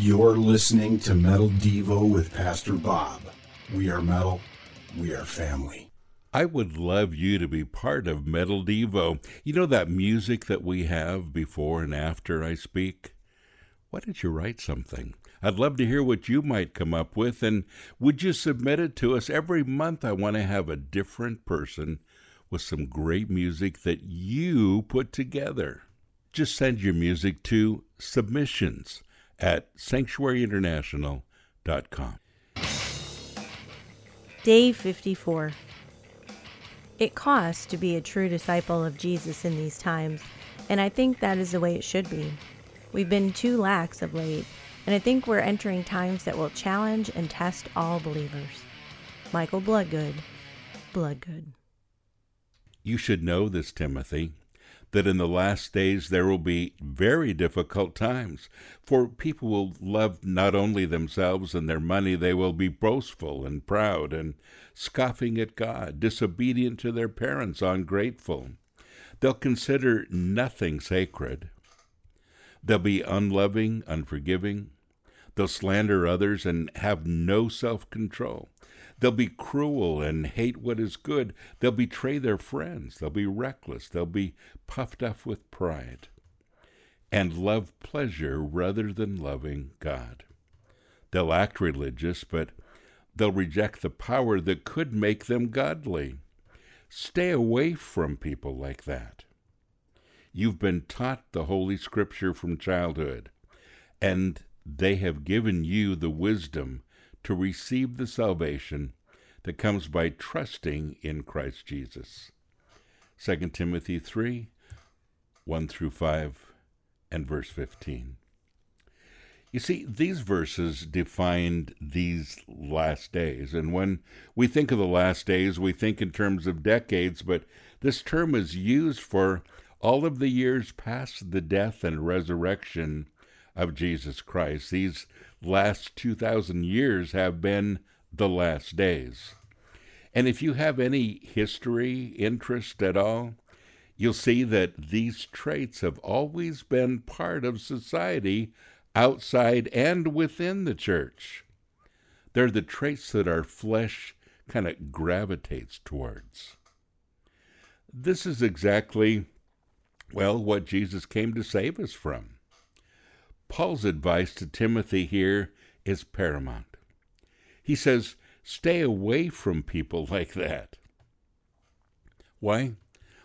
You're listening to Metal Devo with Pastor Bob. We are metal, we are family. I would love you to be part of Metal Devo. You know that music that we have before and after I speak? Why don't you write something? I'd love to hear what you might come up with, and would you submit it to us? Every month, I want to have a different person with some great music that you put together. Just send your music to submissions at sanctuaryinternational.com. Day 54. It costs to be a true disciple of Jesus in these times, and I think that is the way it should be. We've been too lax of late, and I think we're entering times that will challenge and test all believers. Michael Bloodgood, Bloodgood. You should know this, Timothy that in the last days there will be very difficult times, for people will love not only themselves and their money, they will be boastful and proud and scoffing at God, disobedient to their parents, ungrateful. They'll consider nothing sacred. They'll be unloving, unforgiving. They'll slander others and have no self control. They'll be cruel and hate what is good. They'll betray their friends. They'll be reckless. They'll be puffed up with pride and love pleasure rather than loving God. They'll act religious, but they'll reject the power that could make them godly. Stay away from people like that. You've been taught the Holy Scripture from childhood, and they have given you the wisdom to receive the salvation that comes by trusting in Christ Jesus. 2 Timothy 3 1 through 5 and verse 15. You see, these verses defined these last days. And when we think of the last days, we think in terms of decades, but this term is used for all of the years past the death and resurrection of Jesus Christ. These last 2,000 years have been the last days. And if you have any history, interest at all, you'll see that these traits have always been part of society outside and within the church. They're the traits that our flesh kind of gravitates towards. This is exactly, well, what Jesus came to save us from. Paul's advice to Timothy here is paramount. He says, stay away from people like that. Why?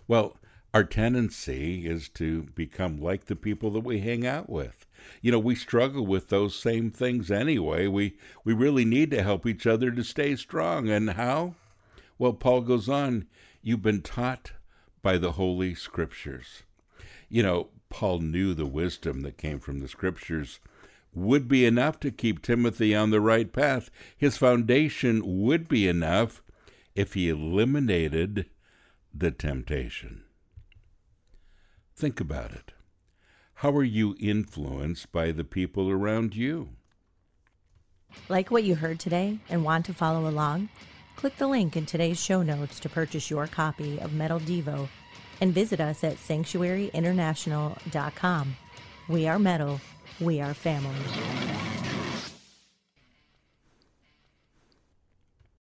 Well, our tendency is to become like the people that we hang out with. You know, we struggle with those same things anyway. We we really need to help each other to stay strong. And how? Well, Paul goes on, you've been taught by the holy scriptures. You know, Paul knew the wisdom that came from the scriptures would be enough to keep Timothy on the right path. His foundation would be enough if he eliminated the temptation. Think about it. How are you influenced by the people around you? Like what you heard today and want to follow along? Click the link in today's show notes to purchase your copy of Metal Devo and visit us at sanctuaryinternational.com. We are metal, we are family.